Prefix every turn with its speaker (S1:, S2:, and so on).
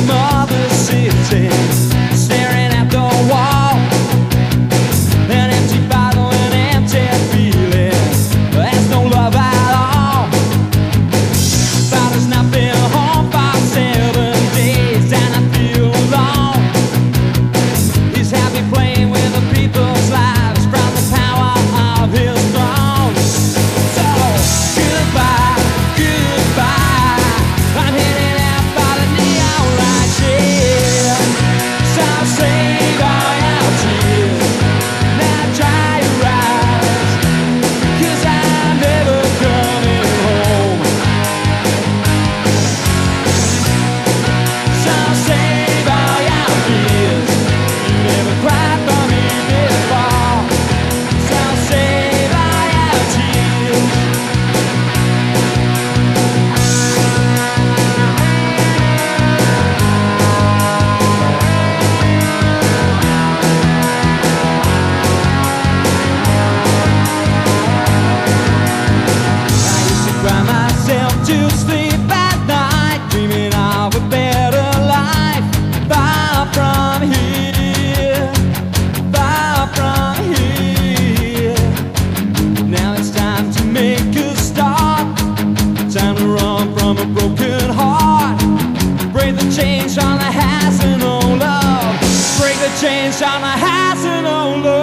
S1: Room where sitting, staring sleep at night Dreaming of a better life. Far from here Far from here. Now it's time to make a start. Time to run from a broken heart. Break the chains on the house and old love. Break the chains on the house and old love.